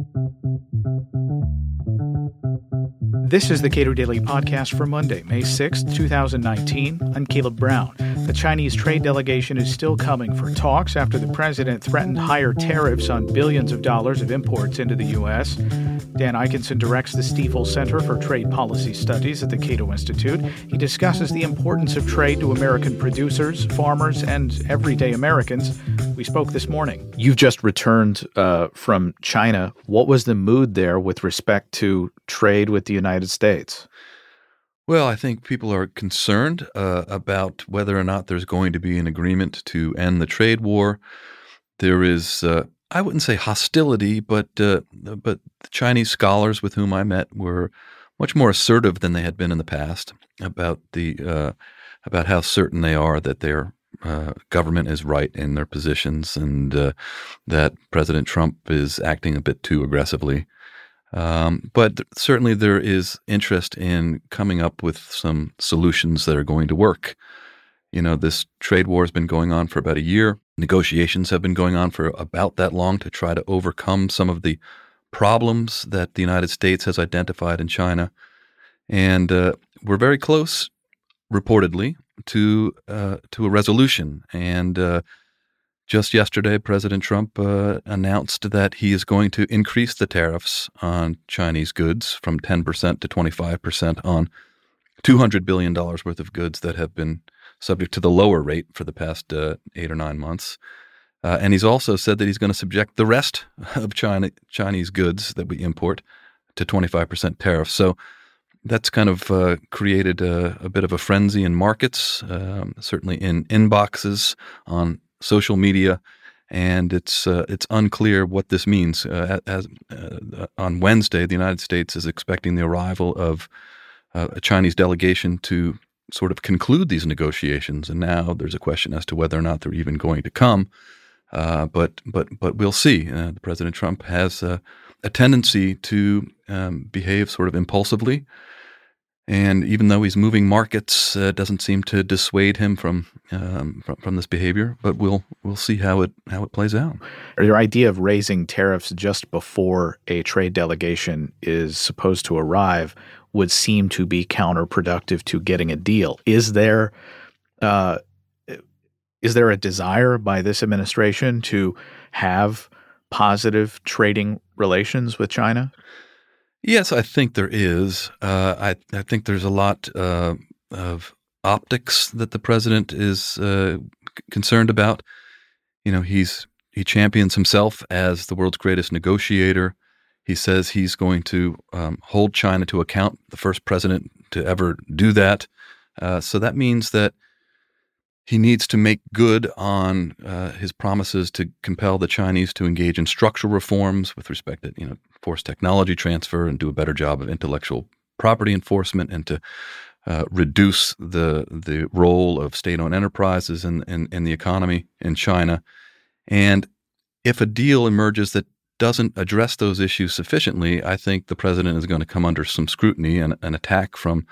Thank you. This is the Cato Daily Podcast for Monday, May 6, 2019. I'm Caleb Brown. The Chinese trade delegation is still coming for talks after the president threatened higher tariffs on billions of dollars of imports into the U.S. Dan Ikenson directs the Stiefel Center for Trade Policy Studies at the Cato Institute. He discusses the importance of trade to American producers, farmers, and everyday Americans. We spoke this morning. You've just returned uh, from China. What was the mood there with respect to trade with the United States? Well, I think people are concerned uh, about whether or not there's going to be an agreement to end the trade war. There is, uh, I wouldn't say hostility, but uh, but the Chinese scholars with whom I met were much more assertive than they had been in the past about the uh, about how certain they are that their uh, government is right in their positions and uh, that President Trump is acting a bit too aggressively. Um, but certainly there is interest in coming up with some solutions that are going to work. You know, this trade war has been going on for about a year. Negotiations have been going on for about that long to try to overcome some of the problems that the United States has identified in China. And uh, we're very close, reportedly, to uh, to a resolution. And uh, just yesterday, President Trump uh, announced that he is going to increase the tariffs on Chinese goods from 10% to 25% on $200 billion worth of goods that have been subject to the lower rate for the past uh, eight or nine months. Uh, and he's also said that he's going to subject the rest of China, Chinese goods that we import to 25% tariffs. So that's kind of uh, created a, a, bit of a frenzy in markets, um, certainly in inboxes on social media, and it's uh, it's unclear what this means. Uh, as uh, on Wednesday, the United States is expecting the arrival of uh, a Chinese delegation to sort of conclude these negotiations, and now there's a question as to whether or not they're even going to come. Uh, but but but we'll see. Uh, President Trump has a tendency to um, behave sort of impulsively. And even though he's moving markets, uh, doesn't seem to dissuade him from, um, from, from this behavior. But we'll we'll see how it how it plays out. Your idea of raising tariffs just before a trade delegation is supposed to arrive would seem to be counterproductive to getting a deal. Is there uh, is there a desire by this administration to have positive trading relations with China? Yes, I think there is. Uh, I, I think there's a lot uh, of optics that the president is uh, concerned about. You know, he's he champions himself as the world's greatest negotiator. He says he's going to um, hold China to account, the first president to ever do that. Uh, so that means that he needs to make good on uh, his promises to compel the Chinese to engage in structural reforms with respect to you know force technology transfer and do a better job of intellectual property enforcement and to uh, reduce the the role of state-owned enterprises in, in, in the economy in China. And if a deal emerges that doesn't address those issues sufficiently, I think the president is going to come under some scrutiny and an attack from,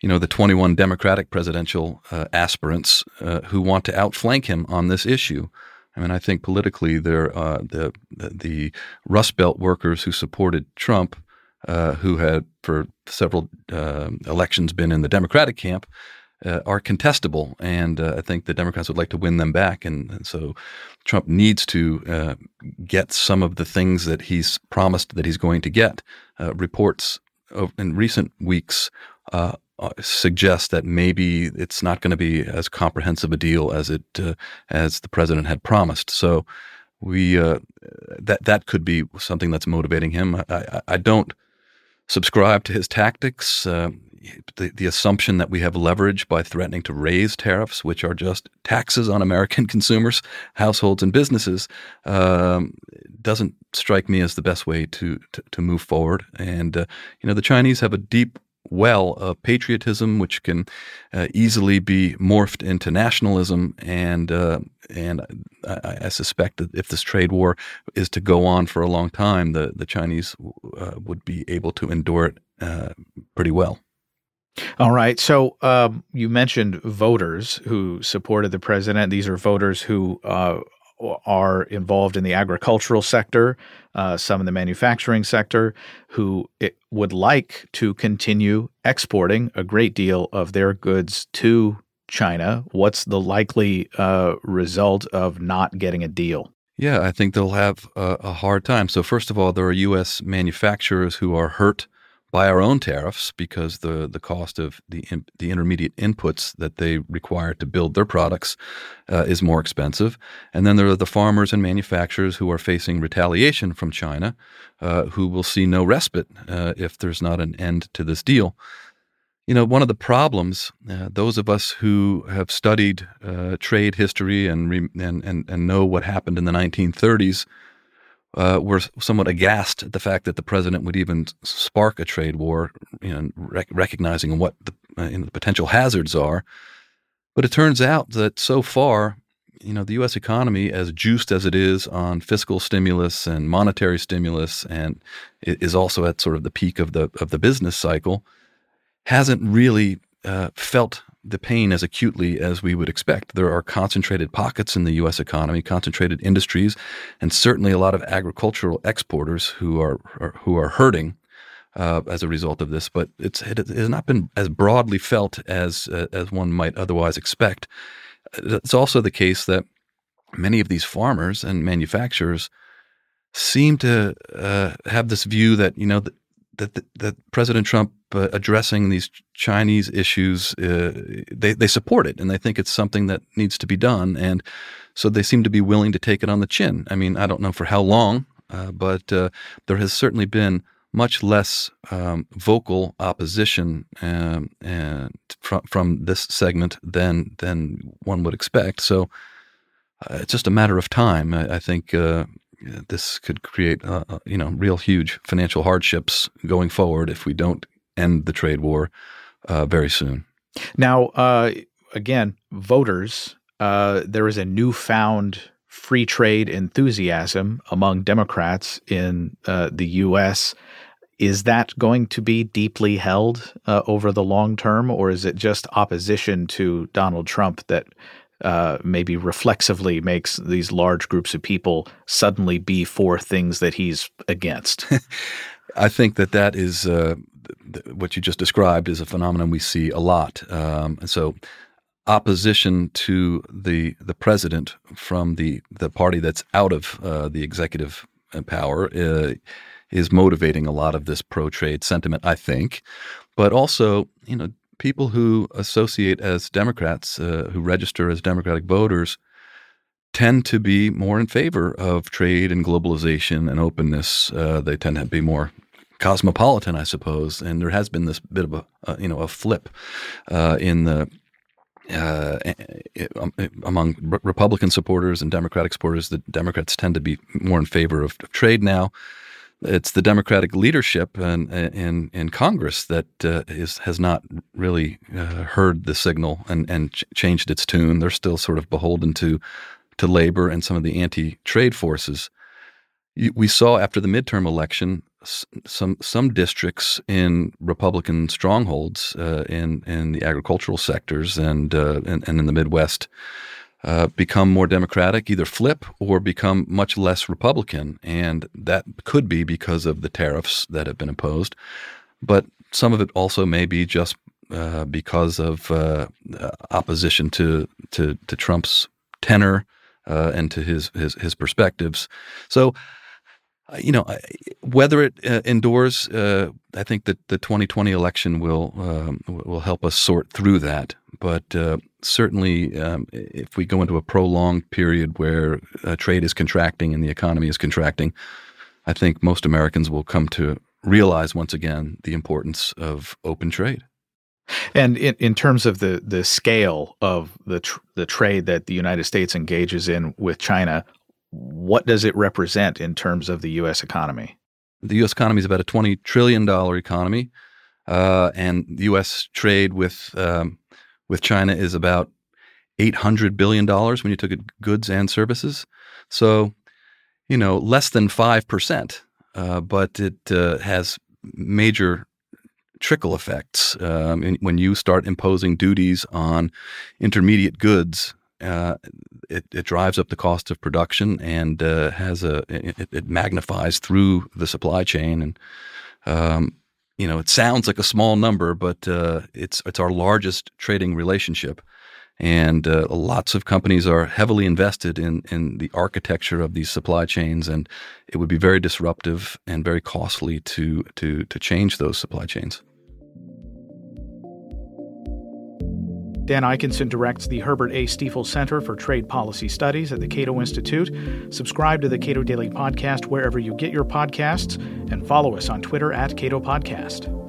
you know, the 21 Democratic presidential uh, aspirants uh, who want to outflank him on this issue. I mean, I think politically, there uh, the, the Rust Belt workers who supported Trump, uh, who had for several uh, elections been in the Democratic camp, uh, are contestable, and uh, I think the Democrats would like to win them back, and, and so Trump needs to get some of the things that he's promised that he's going to get. reports in recent weeks uh, suggest that maybe it's not going to be as comprehensive a deal as it uh, as the president had promised. So we uh, that that could be something that's motivating him. I, I, I don't subscribe to his tactics. Uh, the, the assumption that we have leverage by threatening to raise tariffs, which are just taxes on American consumers, households, and businesses, um, doesn't strike me as the best way to to, to move forward. And uh, you know, the Chinese have a deep well of patriotism, which can uh, easily be morphed into nationalism. And uh, and I, I, suspect that if this trade war is to go on for a long time, the the Chinese uh, would be able to endure it uh, pretty well. All right. So um, you mentioned voters who supported the president. These are voters who uh, are involved in the agricultural sector, uh, some in the manufacturing sector, who would like to continue exporting a great deal of their goods to China. What's the likely uh, result of not getting a deal? Yeah, I think they'll have a, a hard time. So, first of all, there are U.S. manufacturers who are hurt by our own tariffs because the the cost of the in, the intermediate inputs that they require to build their products uh, is more expensive, and then there are the farmers and manufacturers who are facing retaliation from China, uh, who will see no respite uh, if there's not an end to this deal. You know, one of the problems, uh, those of us who have studied uh, trade history and, re- and and and know what happened in the 1930s uh, were somewhat aghast at the fact that the president would even spark a trade war, you know, rec- recognizing what the, uh, you know, the, potential hazards are. But it turns out that so far, you know, the U.S. economy, as juiced as it is on fiscal stimulus and monetary stimulus, and is also at sort of the peak of the of the business cycle, hasn't really uh, felt the pain as acutely as we would expect. There are concentrated pockets in the U.S. economy, concentrated industries, and certainly a lot of agricultural exporters who are, are who are hurting uh, as a result of this. But it's it has not been as broadly felt as uh, as one might otherwise expect. It's also the case that many of these farmers and manufacturers seem to uh, have this view that you know that that President Trump uh, addressing these Chinese issues, uh, they they support it and they think it's something that needs to be done, and so they seem to be willing to take it on the chin. I mean, I don't know for how long, uh, but uh, there has certainly been much less um, vocal opposition um, and from from this segment than than one would expect. So. Uh, it's just a matter of time. I, I think uh, this could create, uh, uh, you know, real huge financial hardships going forward if we don't end the trade war uh, very soon. Now, uh, again, voters, uh, there is a newfound free trade enthusiasm among Democrats in uh, the U.S. Is that going to be deeply held over the long term, or is it just opposition to Donald Trump that uh, maybe reflexively makes these large groups of people suddenly be for things that he's against. I think that that is uh, th- what you just described is a phenomenon we see a lot. Um, and so, opposition to the the president from the the party that's out of uh, the executive uh, power uh, is motivating a lot of this pro trade sentiment. I think, but also you know people who associate as Democrats, uh, who register as Democratic voters, tend to be more in favor of trade and globalization and openness. Uh, they tend to be more cosmopolitan, I suppose. And there has been this bit of a, uh, you know a flip uh, in the uh, um, among Republican supporters and Democratic supporters, the Democrats tend to be more in favor of, of trade now it's the Democratic leadership in in, in Congress that uh, is, has not really uh, heard the signal and and ch- changed its tune. They're still sort of beholden to to labor and some of the anti-trade forces. We saw after the midterm election some some districts in Republican strongholds uh, in in the agricultural sectors and, uh, and and in the Midwest uh, become more Democratic, either flip or become much less Republican. And that could be because of the tariffs that have been imposed. But some of it also may be just uh, because of uh, opposition to, to, to Trump's tenor uh, and to his, his, his perspectives. So, uh, you know, whether it uh, endures, uh, I think that the 2020 election will um, will help us sort through that. But uh, certainly, um, if we go into a prolonged period where uh, trade is contracting and the economy is contracting, I think most Americans will come to realize once again the importance of open trade. And in, in terms of the, the scale of the tr- the trade that the United States engages in with China, what does it represent in terms of the U.S. economy? The U.S. economy is about a twenty trillion dollar economy, uh, and U.S. trade with um, with China is about eight hundred billion dollars when you took goods and services. So, you know, less than five percent, uh, but it uh, has major trickle effects um, when you start imposing duties on intermediate goods uh, it, it, drives up the cost of production and uh, has a it, it, magnifies through the supply chain and um, you know it sounds like a small number but uh, it's it's our largest trading relationship and uh, lots of companies are heavily invested in in the architecture of these supply chains and it would be very disruptive and very costly to to to change those supply chains. Dan Ikenson directs the Herbert A. Stiefel Center for Trade Policy Studies at the Cato Institute. Subscribe to the Cato Daily Podcast wherever you get your podcasts and follow us on Twitter at Cato Podcast.